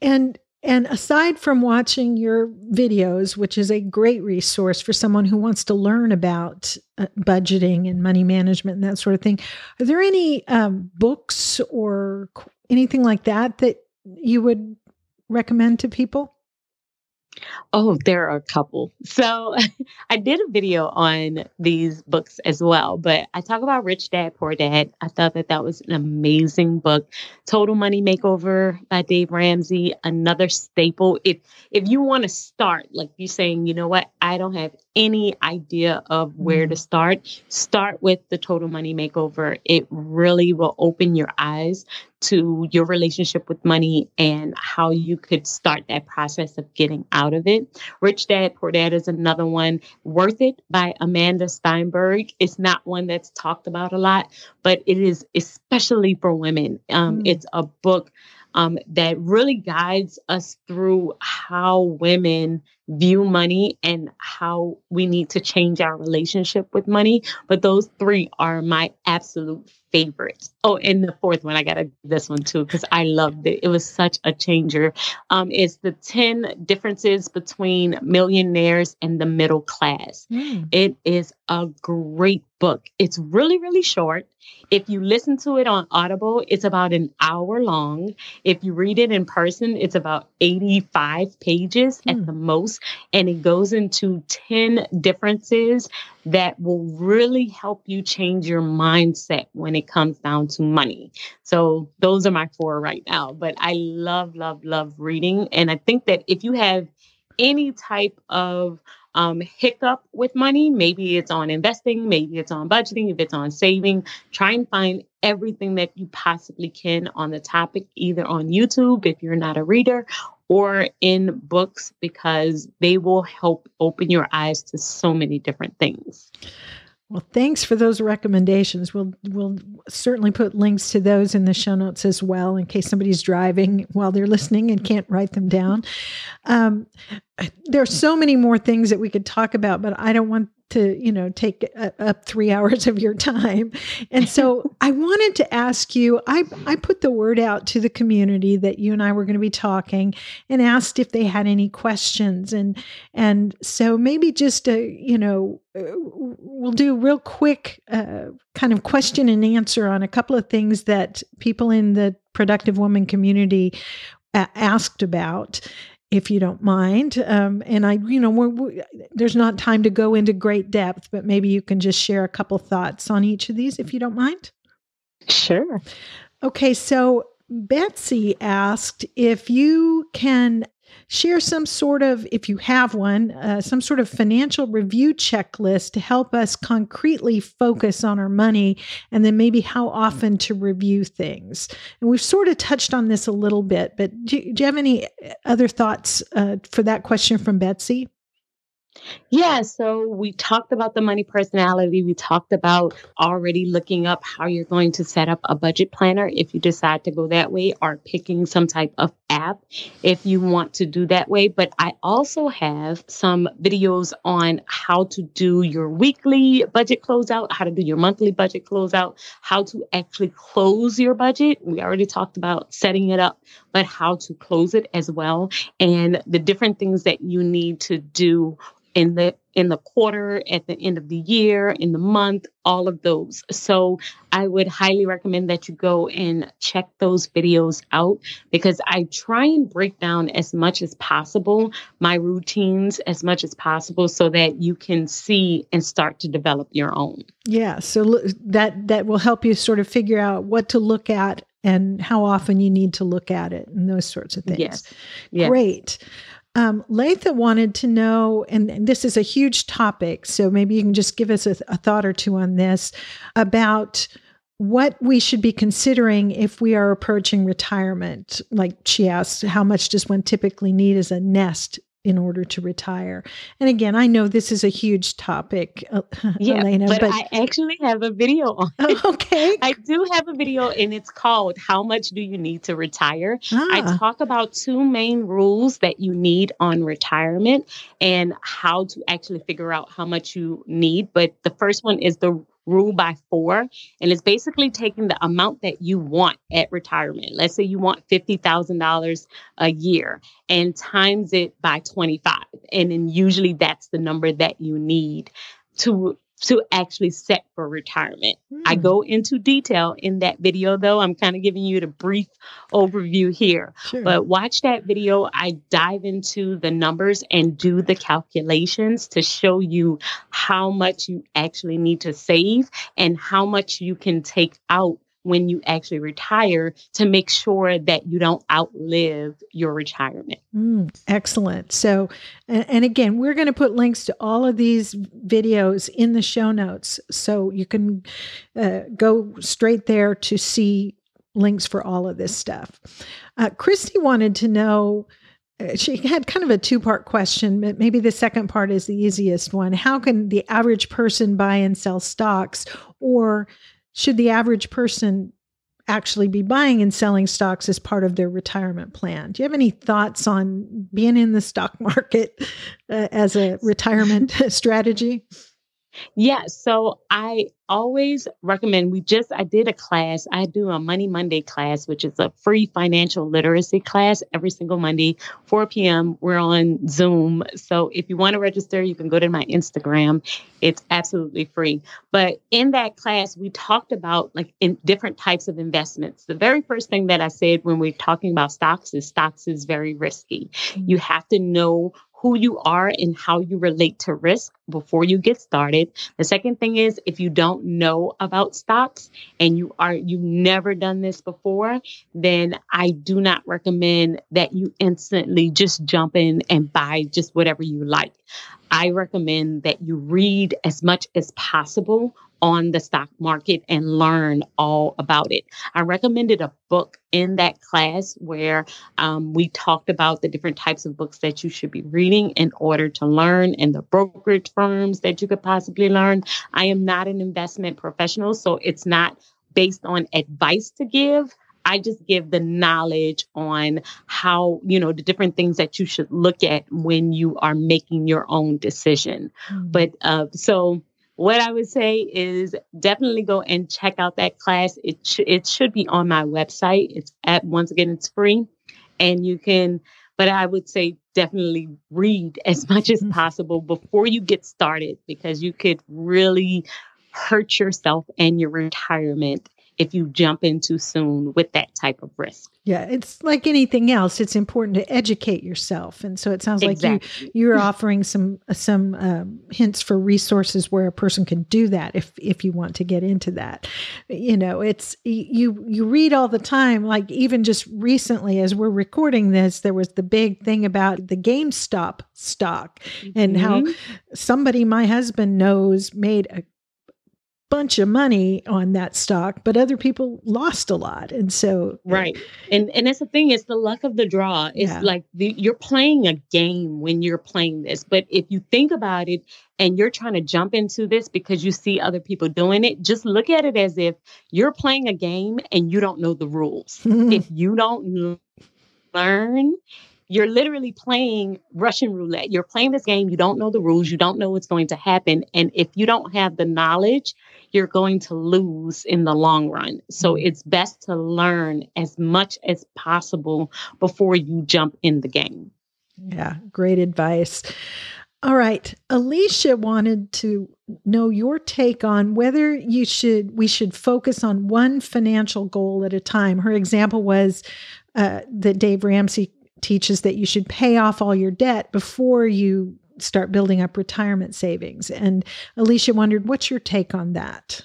And and aside from watching your videos, which is a great resource for someone who wants to learn about uh, budgeting and money management and that sort of thing, are there any um, books or anything like that that you would recommend to people? Oh, there are a couple. So I did a video on these books as well, but I talk about Rich Dad Poor Dad. I thought that that was an amazing book. Total Money Makeover by Dave Ramsey, another staple. If if you want to start, like you saying, you know what, I don't have any idea of where to mm-hmm. start, start with the Total Money Makeover. It really will open your eyes to your relationship with money and how you could start that process of getting out of it. Rich Dad, Poor Dad is another one. Worth It by Amanda Steinberg. It's not one that's talked about a lot, but it is especially for women. Um, mm. It's a book um, that really guides us through how women view money and how we need to change our relationship with money. But those three are my absolute favorites. Oh, and the fourth one, I got to this one too, because I loved it. It was such a changer. Um, it's the 10 differences between millionaires and the middle class. Mm. It is a great book. It's really, really short. If you listen to it on Audible, it's about an hour long. If you read it in person, it's about 85 pages mm. at the most. And it goes into 10 differences that will really help you change your mindset when it comes down to money. So those are my four right now. But I love, love, love reading. And I think that if you have any type of um, hiccup with money. Maybe it's on investing, maybe it's on budgeting, if it's on saving. Try and find everything that you possibly can on the topic, either on YouTube if you're not a reader, or in books because they will help open your eyes to so many different things. Well, thanks for those recommendations. We'll we'll certainly put links to those in the show notes as well, in case somebody's driving while they're listening and can't write them down. Um, there are so many more things that we could talk about, but I don't want to you know take up three hours of your time. And so i wanted to ask you i i put the word out to the community that you and i were going to be talking and asked if they had any questions. And and so maybe just a you know uh, we'll do real quick uh, kind of question and answer on a couple of things that people in the productive woman community asked about if you don't mind. Um, and I, you know, we're, we're, there's not time to go into great depth, but maybe you can just share a couple thoughts on each of these if you don't mind. Sure. Okay, so Betsy asked if you can share some sort of, if you have one, uh, some sort of financial review checklist to help us concretely focus on our money and then maybe how often to review things. And we've sort of touched on this a little bit, but do, do you have any other thoughts uh, for that question from Betsy? Yeah, so we talked about the money personality. We talked about already looking up how you're going to set up a budget planner if you decide to go that way, or picking some type of app if you want to do that way. But I also have some videos on how to do your weekly budget closeout, how to do your monthly budget closeout, how to actually close your budget. We already talked about setting it up, but how to close it as well, and the different things that you need to do in the in the quarter at the end of the year in the month all of those. So i would highly recommend that you go and check those videos out because i try and break down as much as possible my routines as much as possible so that you can see and start to develop your own. Yeah so that that will help you sort of figure out what to look at and how often you need to look at it and those sorts of things. Yes, yes. great um, Latha wanted to know, and, this is a huge topic, so maybe you can just give us a, a thought or two on this about what we should be considering if we are approaching retirement. Like she asked, how much does one typically need as a nest in order to retire. And again, I know this is a huge topic, uh, yeah, Alaina, but, but, I actually have a video on it. Okay. I do have a video and it's called How Much Do You Need to Retire? Ah. I talk about two main rules that you need on retirement and how to actually figure out how much you need. But the first one is the rule by four. And it's basically taking the amount that you want at retirement. Let's say you want $50,000 a year and times it by 25. And then usually that's the number that you need to to actually set for retirement. Mm. I hmm. go into detail in that video, though. I'm kind of giving you the brief overview here. Sure. But watch that video. I dive into the numbers and do the calculations to show you how much you actually need to save and how much you can take out when you actually retire to make sure that you don't outlive your retirement. Mm, excellent. So, and, again, we're going to put links to all of these videos in the show notes so you can uh, go straight there to see links for all of this stuff. Uh, Christy wanted to know. Uh, she had kind of a two part question, but maybe the second part is the easiest one. How can the average person buy and sell stocks, or should the average person actually be buying and selling stocks as part of their retirement plan? Do you have any thoughts on being in the stock market uh, as a retirement strategy? Yeah, so I always recommend we just I did a class. I do a Money Monday class, which is a free financial literacy class every single Monday, 4 p.m. We're on Zoom. So if you want to register, you can go to my Instagram. It's absolutely free. But in that class, we talked about like in different types of investments. The very first thing that I said when we're talking about stocks is stocks is very risky. Mm-hmm. You have to know who you are and how you relate to risk before you get started. The second thing is if you don't know about stocks and you are you've never done this before, then I do not recommend that you instantly just jump in and buy just whatever you like. I recommend that you read as much as possible on the stock market and learn all about it. I recommended a book in that class where um, we talked about the different types of books that you should be reading in order to learn and the brokerage firms that you could possibly learn. I am not an investment professional, so it's not based on advice to give. I just give the knowledge on how, you know, the different things that you should look at when you are making your own decision. Mm-hmm. But uh, so what I would say is definitely go and check out that class. It sh- it should be on my website. It's at once again it's free, and you can. But I would say definitely read as much as mm-hmm. possible before you get started because you could really hurt yourself and your retirement if you jump in too soon with that type of risk. Yeah, it's like anything else. It's important to educate yourself, and so it sounds exactly. like you you're offering some some um, hints for resources where a person can do that if if you want to get into that. You know, it's you you read all the time. Like even just recently, as we're recording this, there was the big thing about the GameStop stock mm-hmm. and how mm-hmm. somebody my husband knows made a bunch of money on that stock, but other people lost a lot. And so Right. And and that's the thing, it's the luck of the draw. It's yeah. like the, you're playing a game when you're playing this. But if you think about it and you're trying to jump into this because you see other people doing it, just look at it as if you're playing a game and you don't know the rules. if you don't learn you're literally playing Russian roulette. You're playing this game. You don't know the rules. You don't know what's going to happen. And if you don't have the knowledge, you're going to lose in the long run. So mm-hmm. it's best to learn as much as possible before you jump in the game. Yeah, great advice. All right. Alicia wanted to know your take on whether you should we should focus on one financial goal at a time. Her example was uh, that Dave Ramsey teaches that you should pay off all your debt before you start building up retirement savings. And Alicia wondered, what's your take on that?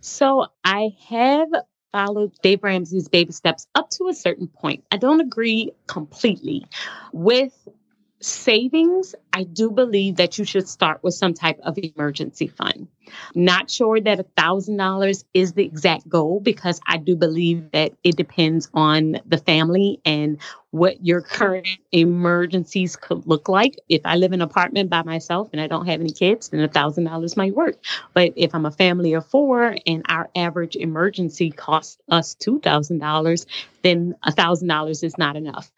So I have followed Dave Ramsey's baby steps up to a certain point. I don't agree completely with savings, I do believe that you should start with some type of emergency fund. Not sure that a $1,000 is the exact goal because I do believe that it depends on the family and what your current emergencies could look like. If I live in an apartment by myself and I don't have any kids, then a $1,000 might work. But if I'm a family of four and our average emergency costs us $2,000, then a $1,000 is not enough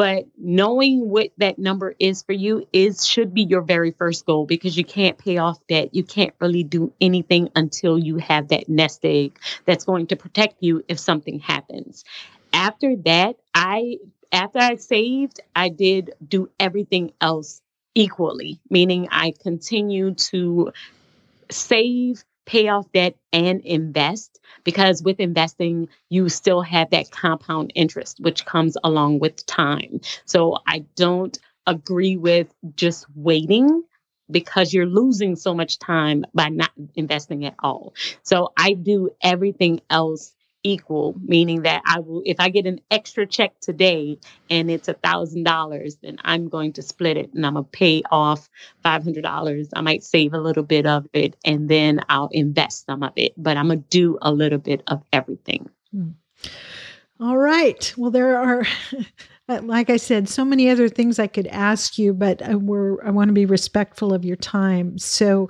but knowing what that number is for you is should be your very first goal because you can't pay off debt. You can't really do anything until you have that nest egg that's going to protect you if something happens. After that i after i saved i did do everything else equally meaning i continue to save pay off debt and invest because with investing, you still have that compound interest, which comes along with time. So I don't agree with just waiting because you're losing so much time by not investing at all. So I do everything else equal, meaning that I will, if I get an extra check today and it's a thousand dollars, then I'm going to split it and I'm gonna pay off five hundred dollars. I might save a little bit of it and then I'll invest some of it, but I'm gonna do a little bit of everything. Hmm. All right. Well, there are. like I said, so many other things I could ask you, but uh, we're, I want to be respectful of your time. So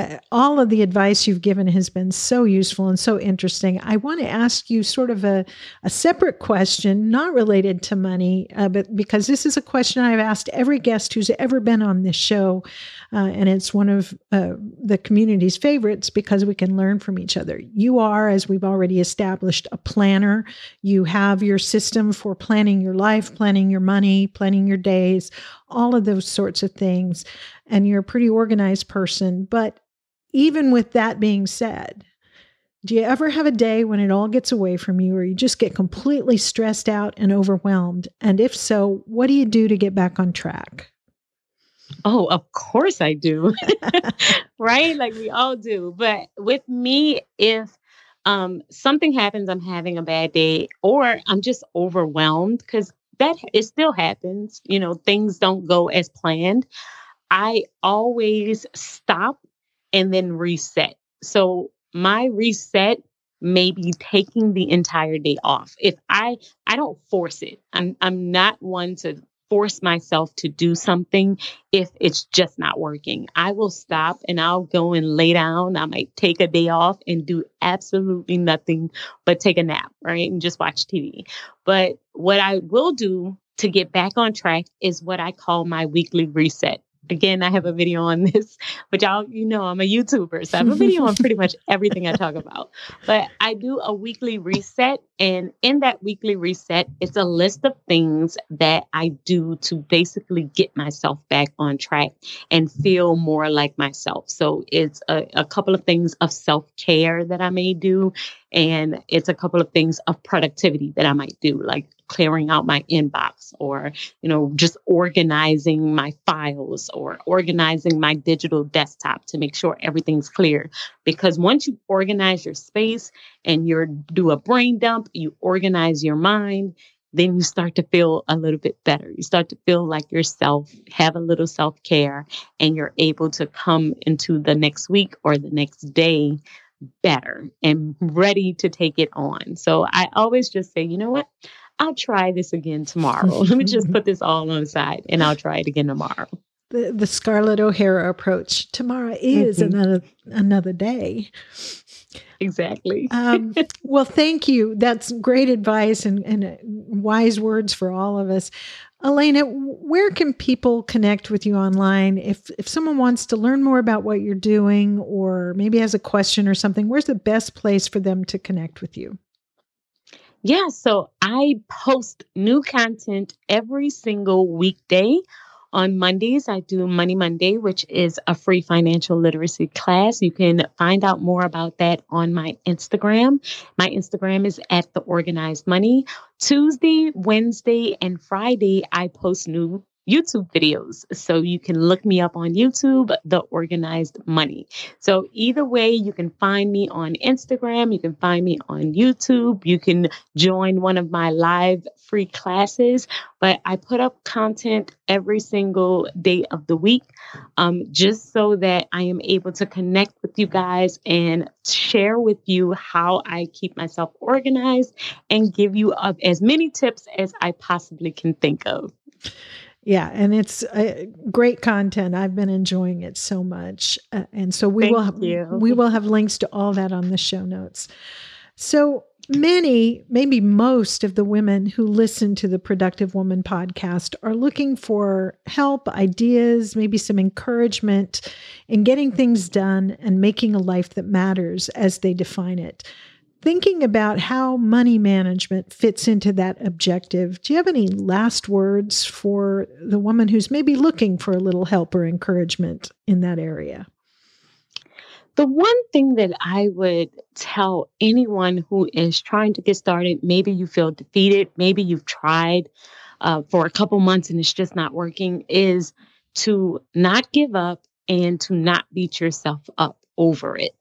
uh, all of the advice you've given has been so useful and so interesting. I want to ask you sort of a, a separate question, not related to money, uh, but because this is a question I've asked every guest who's ever been on this show. Uh, and it's one of uh, the community's favorites because we can learn from each other. You are, as we've already established, a planner. You have your system for planning your life, planning your money, planning your days, all of those sorts of things. And you're a pretty organized person. But even with that being said, do you ever have a day when it all gets away from you or you just get completely stressed out and overwhelmed? And if so, what do you do to get back on track? Oh, of course I do. right? Like we all do. But with me, if um, something happens, I'm having a bad day, or I'm just overwhelmed because that it still happens. You know, things don't go as planned. I always stop and then reset. So my reset may be taking the entire day off. If I I don't force it. I'm I'm not one to force myself to do something if it's just not working. I will stop and I'll go and lay down. I might take a day off and do absolutely nothing but take a nap, right? And just watch TV. But what I will do to get back on track is what I call my weekly reset. Again, I have a video on this, but y'all, you know, I'm a YouTuber, so I have a video on pretty much everything I talk about. But I do a weekly reset, and in that weekly reset, it's a list of things that I do to basically get myself back on track and feel more like myself. So it's a, a couple of things of self care that I may do, and it's a couple of things of productivity that I might do, like clearing out my inbox or, you know, just organizing my files or organizing my digital desktop to make sure everything's clear. Because once you organize your space and you do a brain dump, you organize your mind, then you start to feel a little bit better. You start to feel like yourself, have a little self care, and you're able to come into the next week or the next day better and ready to take it on. So I always just say, you know what? I'll try this again tomorrow. Let me just put this all on the side and I'll try it again tomorrow. The, the Scarlett O'Hara approach. Tomorrow is mm-hmm. another another day. Exactly. um, well, thank you. That's great advice and, and uh, wise words for all of us. Alaina, where can people connect with you online if if someone wants to learn more about what you're doing or maybe has a question or something? Where's the best place for them to connect with you? Yeah, so I post new content every single weekday. On Mondays, I do Money Monday, which is a free financial literacy class. You can find out more about that on my Instagram. My Instagram is at the organized money. Tuesday, Wednesday, and Friday, I post new YouTube videos. So you can look me up on YouTube, The Organized Money. So either way, you can find me on Instagram, you can find me on YouTube, you can join one of my live free classes. But I put up content every single day of the week um, just so that I am able to connect with you guys and share with you how I keep myself organized and give you as many tips as I possibly can think of. Yeah, and it's uh, great content. I've been enjoying it so much, uh, and so we Thank will have, you. we will have links to all that on the show notes. So many, maybe most of the women who listen to the Productive Woman podcast are looking for help, ideas, maybe some encouragement in getting things done and making a life that matters as they define it thinking about how money management fits into that objective, do you have any last words for the woman who's maybe looking for a little help or encouragement in that area? The one thing that I would tell anyone who is trying to get started, maybe you feel defeated, maybe you've tried uh, for a couple months and it's just not working, is to not give up and to not beat yourself up over it.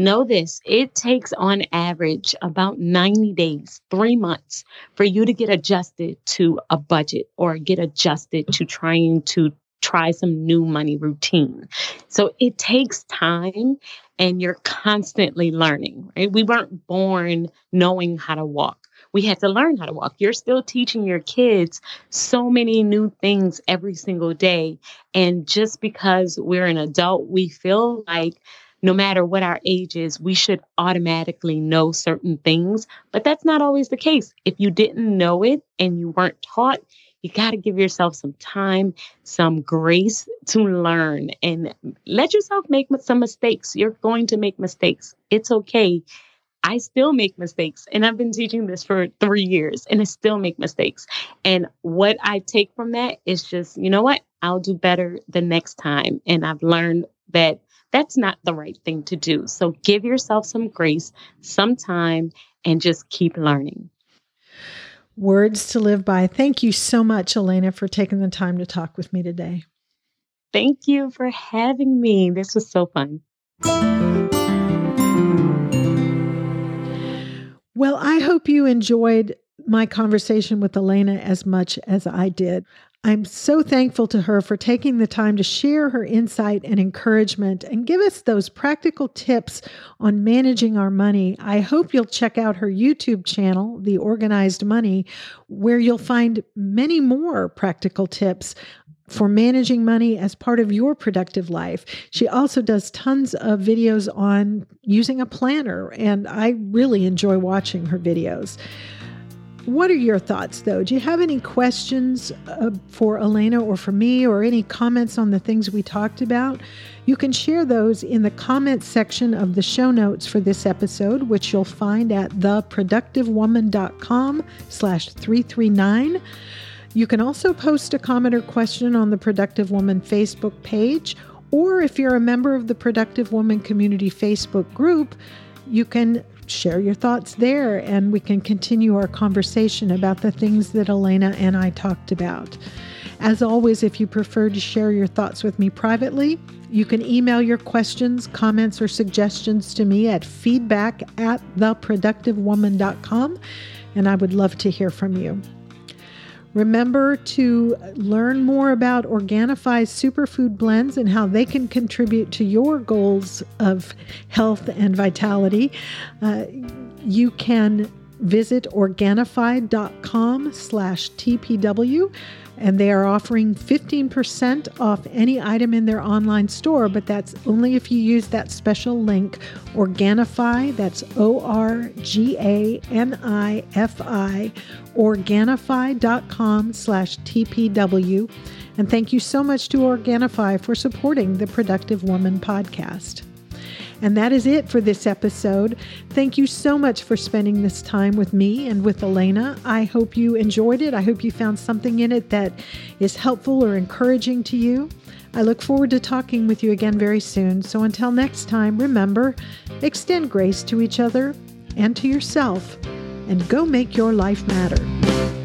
Know this it takes on average about 90 days, three months, for you to get adjusted to a budget or get adjusted to trying to try some new money routine. So it takes time and you're constantly learning, right? We weren't born knowing how to walk. We had to learn how to walk. You're still teaching your kids so many new things every single day. And just because we're an adult, we feel like no matter what our age is, we should automatically know certain things. But that's not always the case. If you didn't know it and you weren't taught, you got to give yourself some time, some grace to learn and let yourself make some mistakes. You're going to make mistakes. It's okay. I still make mistakes and I've been teaching this for three years and I still make mistakes. And what I take from that is just, you know what? I'll do better the next time. And I've learned that that's not the right thing to do. So give yourself some grace, some time, and just keep learning. Words to live by. Thank you so much, Alaina, for taking the time to talk with me today. Thank you for having me. This was so fun. Well, I hope you enjoyed my conversation with Alaina as much as I did. I'm so thankful to her for taking the time to share her insight and encouragement and give us those practical tips on managing our money. I hope you'll check out her YouTube channel, The Organized Money, where you'll find many more practical tips for managing money as part of your productive life. She also does tons of videos on using a planner, and I really enjoy watching her videos. What are your thoughts, though? Do you have any questions uh, for Alaina or for me, or any comments on the things we talked about? You can share those in the comments section of the show notes for this episode, which you'll find at theproductivewoman.com slash 339. You can also post a comment or question on the Productive Woman Facebook page, or if you're a member of the Productive Woman Community Facebook group, you can share your thoughts there and we can continue our conversation about the things that Alaina and I talked about. As always, if you prefer to share your thoughts with me privately, you can email your questions, comments, or suggestions to me at feedback at theproductivewoman.com, and I would love to hear from you. Remember to learn more about Organifi's superfood blends and how they can contribute to your goals of health and vitality. Uh, you can visit organifi.com slash tpw and they are offering 15% off any item in their online store, but that's only if you use that special link, Organifi, that's O R G A N I F I, organifi.com slash TPW. And thank you so much to Organifi for supporting the Productive Woman podcast. And that is it for this episode. Thank you so much for spending this time with me and with Alaina. I hope you enjoyed it. I hope you found something in it that is helpful or encouraging to you. I look forward to talking with you again very soon. So until next time, remember extend grace to each other and to yourself, and go make your life matter.